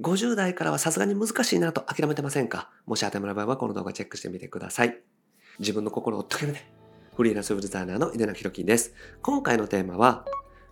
50代からはさすがに難しいなと諦めてませんか？もし当てはまる場合はこの動画チェックしてみてください。自分の心を追っかけて、フリーランスウェブデザイナーの井出名弘樹です。今回のテーマは、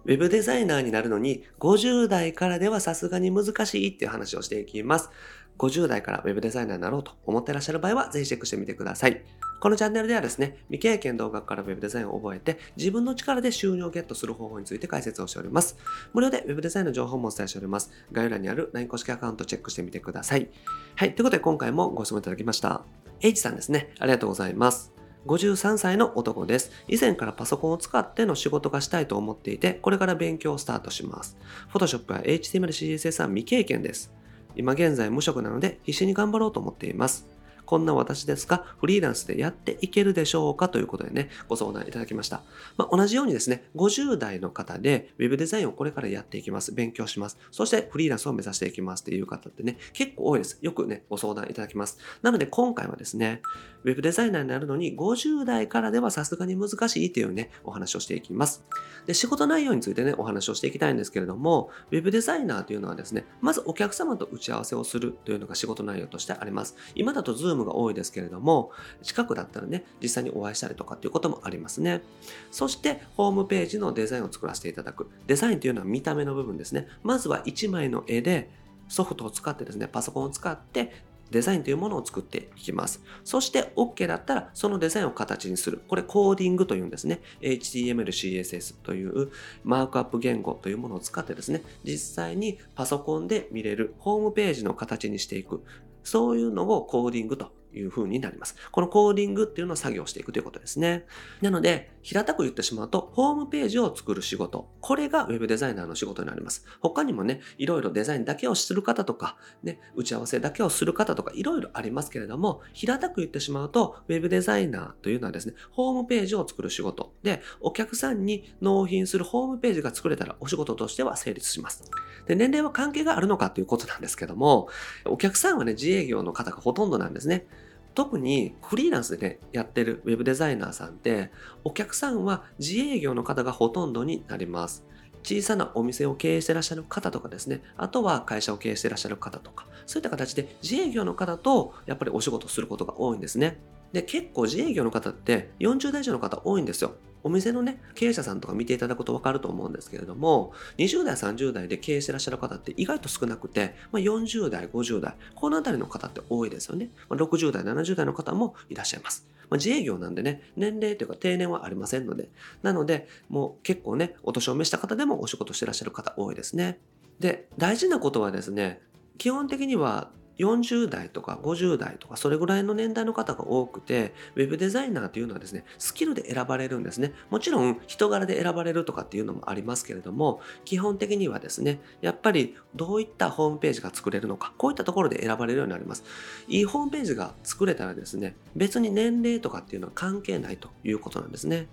ウェブデザイナーになるのに50代からではさすがに難しいっていう話をしていきます。50代からウェブデザイナーになろうと思ってらっしゃる場合はぜひチェックしてみてください。このチャンネルではですね、未経験動画から Web デザインを覚えて、自分の力で収入をゲットする方法について解説をしております。無料で Web デザインの情報もお伝えしております。概要欄にある LINE 公式アカウントチェックしてみてください。はい、ということで今回もご質問いただきました。H さんですね、ありがとうございます。53歳の男です。以前からパソコンを使っての仕事がしたいと思っていて、これから勉強をスタートします。Photoshop や HTML、CSS は未経験です。今現在無職なので必死に頑張ろうと思っています。こんな私ですが、フリーランスでやっていけるでしょうか？ということでね、ご相談いただきました。まあ、同じようにですね、50代の方で Web デザインをこれからやっていきます。勉強します。そしてフリーランスを目指していきますっていう方ってね、結構多いです。よくね、ご相談いただきます。なので今回はですね、Web デザイナーになるのに50代からではさすがに難しいっていうね、お話をしていきます。で、仕事内容についてね、お話をしていきたいんですけれども、Web デザイナーというのはですね、まずお客様と打ち合わせをするというのが仕事内容としてあります。今だと Zoom が多いですけれども、近くだったらね、実際にお会いしたりとかっていうこともありますね。そして、ホームページのデザインを作らせていただく。デザインというのは見た目の部分ですね。まずは1枚の絵で、ソフトを使ってですね、パソコンを使ってデザインというものを作っていきます。そして OK だったらそのデザインを形にする。これコーディングというんですね。HTML、CSS というマークアップ言語というものを使ってですね、実際にパソコンで見れるホームページの形にしていく。そういうのをコーディングという風になります。このコーディングっていうのを作業していくということですね。なので、平たく言ってしまうと、ホームページを作る仕事。これが Web デザイナーの仕事になります。他にもね、いろいろデザインだけをする方とか、ね、打ち合わせだけをする方とか、いろいろありますけれども、平たく言ってしまうと、Web デザイナーというのはですね、ホームページを作る仕事。で、お客さんに納品するホームページが作れたらお仕事としては成立します。で、年齢は関係があるのかということなんですけども、お客さんはね、自営業の方がほとんどなんですね。特にフリーランスでね、やってるウェブデザイナーさんって、お客さんは自営業の方がほとんどになります。小さなお店を経営してらっしゃる方とかですね、あとは会社を経営してらっしゃる方とか、そういった形で自営業の方とやっぱりお仕事することが多いんですね。で、結構自営業の方って40代以上の方多いんですよ。お店のね、経営者さんとか見ていただくとわかると思うんですけれども、20代、30代で経営してらっしゃる方って意外と少なくて、まあ、40代、50代、このあたりの方って多いですよね。まあ、60代、70代の方もいらっしゃいます。まあ、自営業なんでね、年齢というか定年はありませんので、なので、もう結構ね、お年を召した方でもお仕事してらっしゃる方多いですね。で、大事なことはですね、基本的には40代とか50代とかそれぐらいの年代の方が多くて、ウェブデザイナーというのはですね、スキルで選ばれるんですね。もちろん人柄で選ばれるとかっていうのもありますけれども、基本的にはですね、やっぱりどういったホームページが作れるのか、こういったところで選ばれるようになります。いいホームページが作れたらですね、別に年齢とかっていうのは関係ないということなんですね。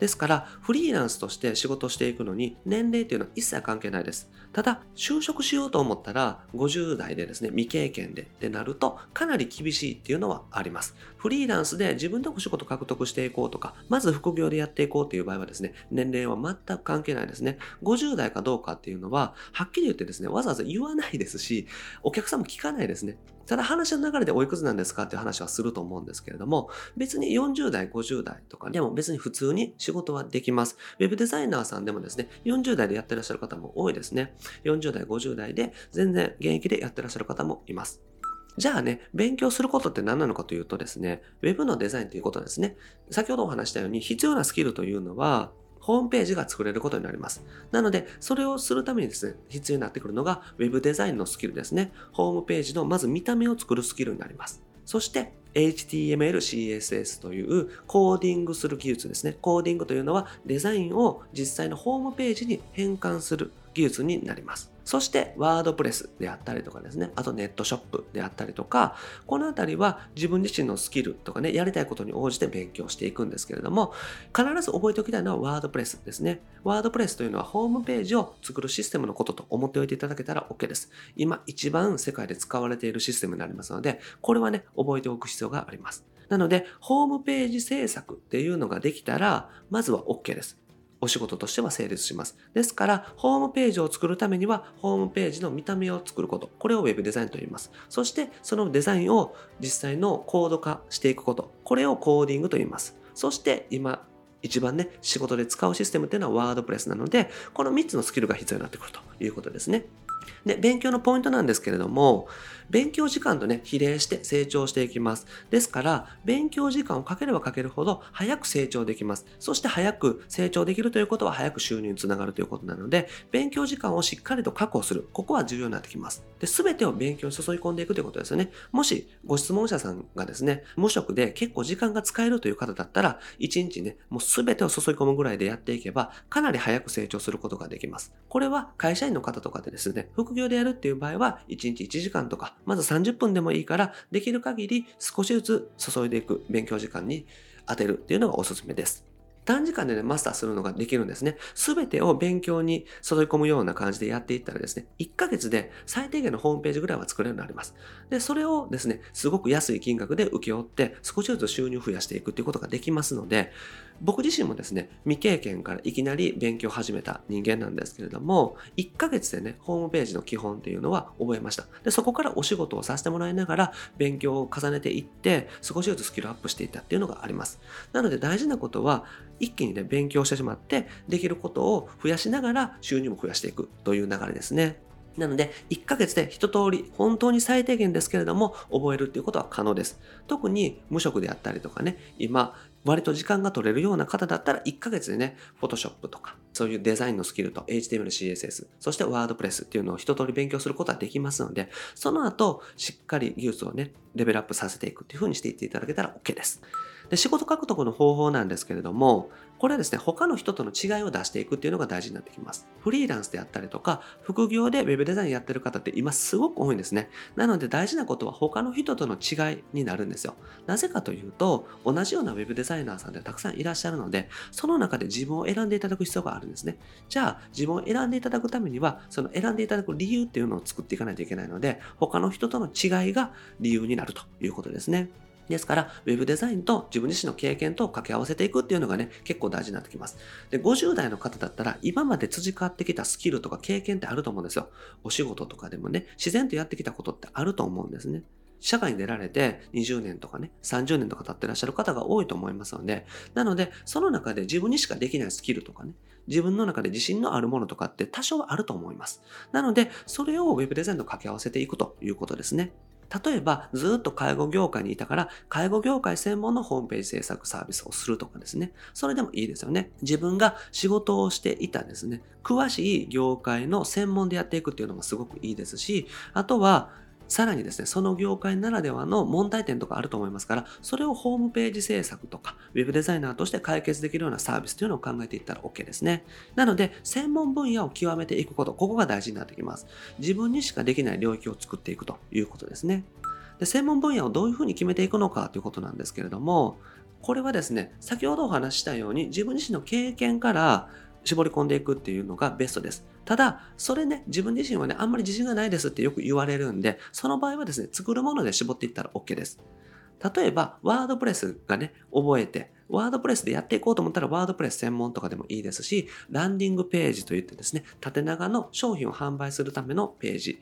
ですから、フリーランスとして仕事していくのに、年齢っていうのは一切関係ないです。ただ、就職しようと思ったら、50代でですね、未経験でってなると、かなり厳しいっていうのはあります。フリーランスで自分でお仕事獲得していこうとか、まず副業でやっていこうっていう場合はですね、年齢は全く関係ないですね。50代かどうかっていうのは、はっきり言ってですね、わざわざ言わないですし、お客さんも聞かないですね。ただ話の流れでおいくつなんですかっていう話はすると思うんですけれども、別に40代、50代とかでも別に普通に仕事はできます。ウェブデザイナーさんでもですね、40代でやってらっしゃる方も多いですね。40代、50代で全然現役でやってらっしゃる方もいます。じゃあね、勉強することって何なのかというとですね、Web のデザインということですね。先ほどお話したように必要なスキルというのは、ホームページが作れることになります。なので、それをするためにですね、必要になってくるのが Web デザインのスキルですね。ホームページのまず見た目を作るスキルになります。そして、HTML、CSS というコーディングする技術ですね。コーディングというのはデザインを実際のホームページに変換する技術になります。そして、ワードプレスであったりとかですね、あとネットショップであったりとか、このあたりは自分自身のスキルとかね、やりたいことに応じて勉強していくんですけれども、必ず覚えておきたいのはワードプレスですね。ワードプレスというのはホームページを作るシステムのことと思っておいていただけたら OK です。今一番世界で使われているシステムになりますので、これはね、覚えておく必要があります。なので、ホームページ制作っていうのができたら、まずは OK です。お仕事としては成立します。ですから、ホームページを作るためには、ホームページの見た目を作ること。これを Web デザインと言います。そして、そのデザインを実際のコード化していくこと。これをコーディングと言います。そして、今、一番ね、仕事で使うシステムっていうのはワードプレスなので、この3つのスキルが必要になってくるということですね。で、勉強のポイントなんですけれども、勉強時間とね、比例して成長していきます。ですから、勉強時間をかければかけるほど早く成長できます。そして早く成長できるということは早く収入につながるということなので、勉強時間をしっかりと確保する。ここは重要になってきます。で、すべてを勉強に注ぎ込んでいくということですよね。もし、ご質問者さんがですね、無職で結構時間が使えるという方だったら、1日ね、もうすべてを注ぎ込むぐらいでやっていけば、かなり早く成長することができます。これは会社員の方とかでですね、副業でやるっていう場合は、1日1時間とか、まず30分でもいいから、できる限り少しずつ注いでいく勉強時間に当てるっていうのがおすすめです。短時間でね、マスターするのができるんですね。すべてを勉強に注い込むような感じでやっていったらですね、1ヶ月で最低限のホームページぐらいは作れるようになります。で、それをですね、すごく安い金額で請け負って、少しずつ収入を増やしていくっていうことができますので、僕自身もですね、未経験からいきなり勉強を始めた人間なんですけれども、1ヶ月でね、ホームページの基本っていうのは覚えました。で、そこからお仕事をさせてもらいながら勉強を重ねていって、少しずつスキルアップしていったっていうのがあります。なので大事なことは、一気にね、勉強してしまって、できることを増やしながら収入も増やしていくという流れですね。なので、1ヶ月で一通り、本当に最低限ですけれども、覚えるっていうことは可能です。特に無職であったりとかね、今、割と時間が取れるような方だったら1ヶ月でね、Photoshop とか、そういうデザインのスキルと HTML、CSS、そして WordPress っていうのを一通り勉強することはできますので、その後、しっかり技術をね、レベルアップさせていくっていう風にしていっていただけたら OK です。で、仕事獲得の方法なんですけれども、これはですね、他の人との違いを出していくっていうのが大事になってきます。フリーランスであったりとか、副業で web デザインやってる方って今すごく多いんですね。なので大事なことは他の人との違いになるんですよ。なぜかというと、同じような web デザイナーさんってたくさんいらっしゃるので、その中で自分を選んでいただく必要があるんですね。じゃあ、自分を選んでいただくためには、その選んでいただく理由っていうのを作っていかないといけないので、他の人との違いが理由になるということですね。ですから、ウェブデザインと自分自身の経験と掛け合わせていくっていうのがね、結構大事になってきます。で、50代の方だったら、今まで培ってきたスキルとか経験ってあると思うんですよ。お仕事とかでもね、自然とやってきたことってあると思うんですね。社会に出られて20年とかね、30年とか経ってらっしゃる方が多いと思いますので、なので、その中で自分にしかできないスキルとかね、自分の中で自信のあるものとかって多少あると思います。なので、それを Web デザインと掛け合わせていくということですね。例えば、ずっと介護業界にいたから、介護業界専門のホームページ制作サービスをするとかですね。それでもいいですよね。自分が仕事をしていたですね、詳しい業界の専門でやっていくっていうのもすごくいいですし、あとは、さらにですね、その業界ならではの問題点とかあると思いますから、それをホームページ制作とか、ウェブデザイナーとして解決できるようなサービスというのを考えていったら OK ですね。なので、専門分野を極めていくこと、ここが大事になってきます。自分にしかできない領域を作っていくということですね。で専門分野をどういうふうに決めていくのかということなんですけれども、これはですね、先ほどお話ししたように自分自身の経験から絞り込んでいくっていうのがベストです。ただ、それね、自分自身はね、あんまり自信がないですってよく言われるんで、その場合はですね、作るもので絞っていったら OK です。例えば、ワードプレスがね、覚えて、ワードプレスでやっていこうと思ったら、ワードプレス専門とかでもいいですし、ランディングページといってですね、縦長の商品を販売するためのページ。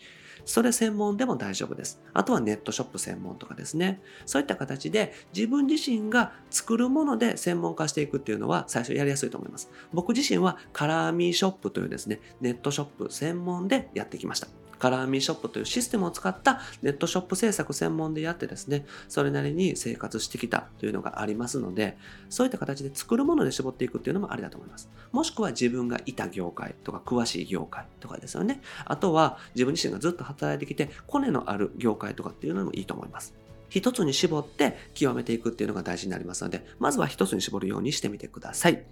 それ専門でも大丈夫です。あとはネットショップ専門とかですね。そういった形で自分自身が作るもので専門化していくっていうのは最初やりやすいと思います。僕自身はカラーミーショップというですね、ネットショップ専門でやってきました。カラーミーショップというシステムを使ったネットショップ制作専門でやってですね、それなりに生活してきたというのがありますので、そういった形で作るもので絞っていくっていうのもありだと思います。もしくは自分がいた業界とか詳しい業界とかですよね。あとは自分自身がずっと働いてきて、コネのある業界とかっていうのもいいと思います。一つに絞って極めていくっていうのが大事になりますので、まずは一つに絞るようにしてみてください。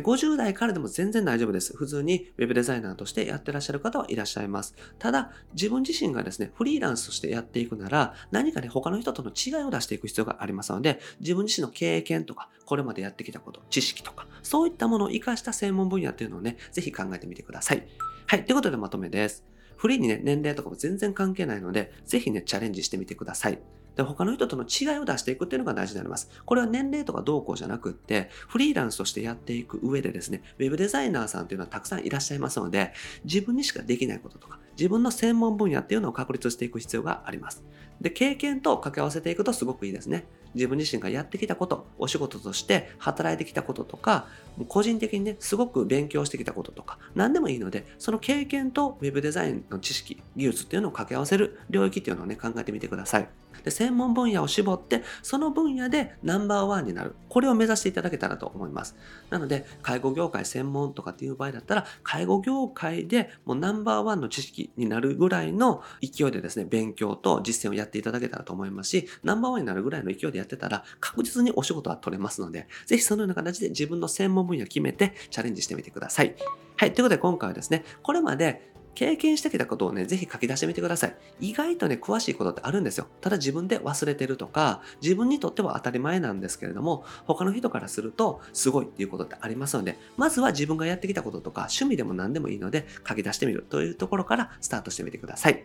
50代からでも全然大丈夫です。普通に Web デザイナーとしてやってらっしゃる方はいらっしゃいます。ただ、自分自身がですね、フリーランスとしてやっていくなら、何かね、他の人との違いを出していく必要がありますので、自分自身の経験とか、これまでやってきたこと、知識とか、そういったものを活かした専門分野っていうのをね、ぜひ考えてみてください。はい。ということでまとめです。フリーにね、年齢とかも全然関係ないので、ぜひね、チャレンジしてみてください。で、他の人との違いを出していくっていうのが大事になります。これは年齢とかどうこうじゃなくって、フリーランスとしてやっていく上でですね、ウェブデザイナーさんっていうのはたくさんいらっしゃいますので、自分にしかできないこととか、自分の専門分野っていうのを確立していく必要があります。で、経験と掛け合わせていくとすごくいいですね。自分自身がやってきたこと、お仕事として働いてきたこととか、個人的にね、すごく勉強してきたこととか、何でもいいので、その経験と web デザインの知識、技術っていうのを掛け合わせる領域っていうのをね、考えてみてください。で専門分野を絞って、その分野でナンバーワンになる。これを目指していただけたらと思います。なので、介護業界専門とかっていう場合だったら、介護業界でもうナンバーワンの知識になるぐらいの勢いでですね、勉強と実践をやっていただけたらと思いますし、ナンバーワンになるぐらいの勢いでやってたら、確実にお仕事は取れますので、ぜひそのような形で自分の専門分野を決めてチャレンジしてみてください。はい。ということで今回はですね、これまで経験してきたことをね、ぜひ書き出してみてください。意外とね、詳しいことってあるんですよ。ただ自分で忘れてるとか、自分にとっては当たり前なんですけれども、他の人からするとすごいっていうことってありますので、まずは自分がやってきたこととか、趣味でも何でもいいので、書き出してみるというところからスタートしてみてください。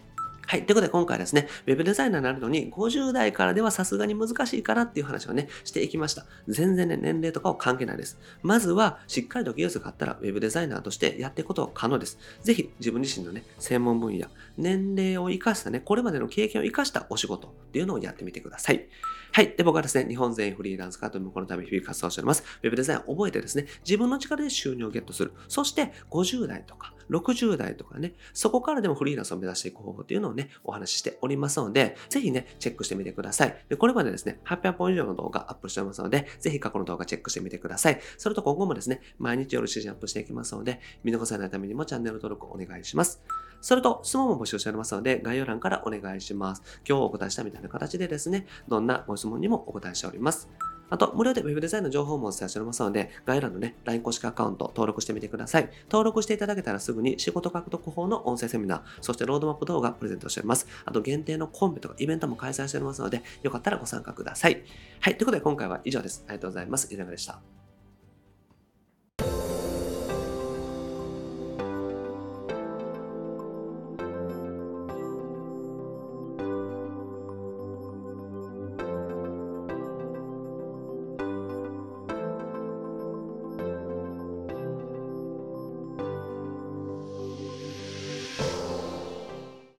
はい。ということで今回ですね、ウェブデザイナーになるのに50代からではさすがに難しいかなっていう話をね、していきました。全然ね、年齢とかは関係ないです。まずは、しっかりと技術があったら、ウェブデザイナーとしてやっていくことは可能です。ぜひ、自分自身のね、専門分野、年齢を生かしたね、これまでの経験を生かしたお仕事っていうのをやってみてください。はい。で、僕はですね、日本全員フリーランス化というこのため日々活動しております。ウェブデザインを覚えてですね、自分の力で収入をゲットする。そして、50代とか、60代とかね、そこからでもフリーランスを目指していく方法っていうのをね、お話ししておりますので、ぜひね、チェックしてみてください。で、これまでですね、800本以上の動画アップしておりますので、ぜひ過去の動画チェックしてみてください。それと今後もですね、毎日夜7時アップしていきますので、見逃さないためにもチャンネル登録お願いします。それと、質問も募集しておりますので、概要欄からお願いします。今日お答えしたみたいな形でですね、どんなご質問にもお答えしております。あと、無料で Web デザインの情報もお伝えしておりますので、概要欄のね、LINE 公式アカウント登録してみてください。登録していただけたらすぐに仕事獲得法の音声セミナー、そしてロードマップ動画プレゼントしております。あと、限定のコンペとかイベントも開催しておりますので、よかったらご参加ください。はい、ということで今回は以上です。ありがとうございます。いかがでした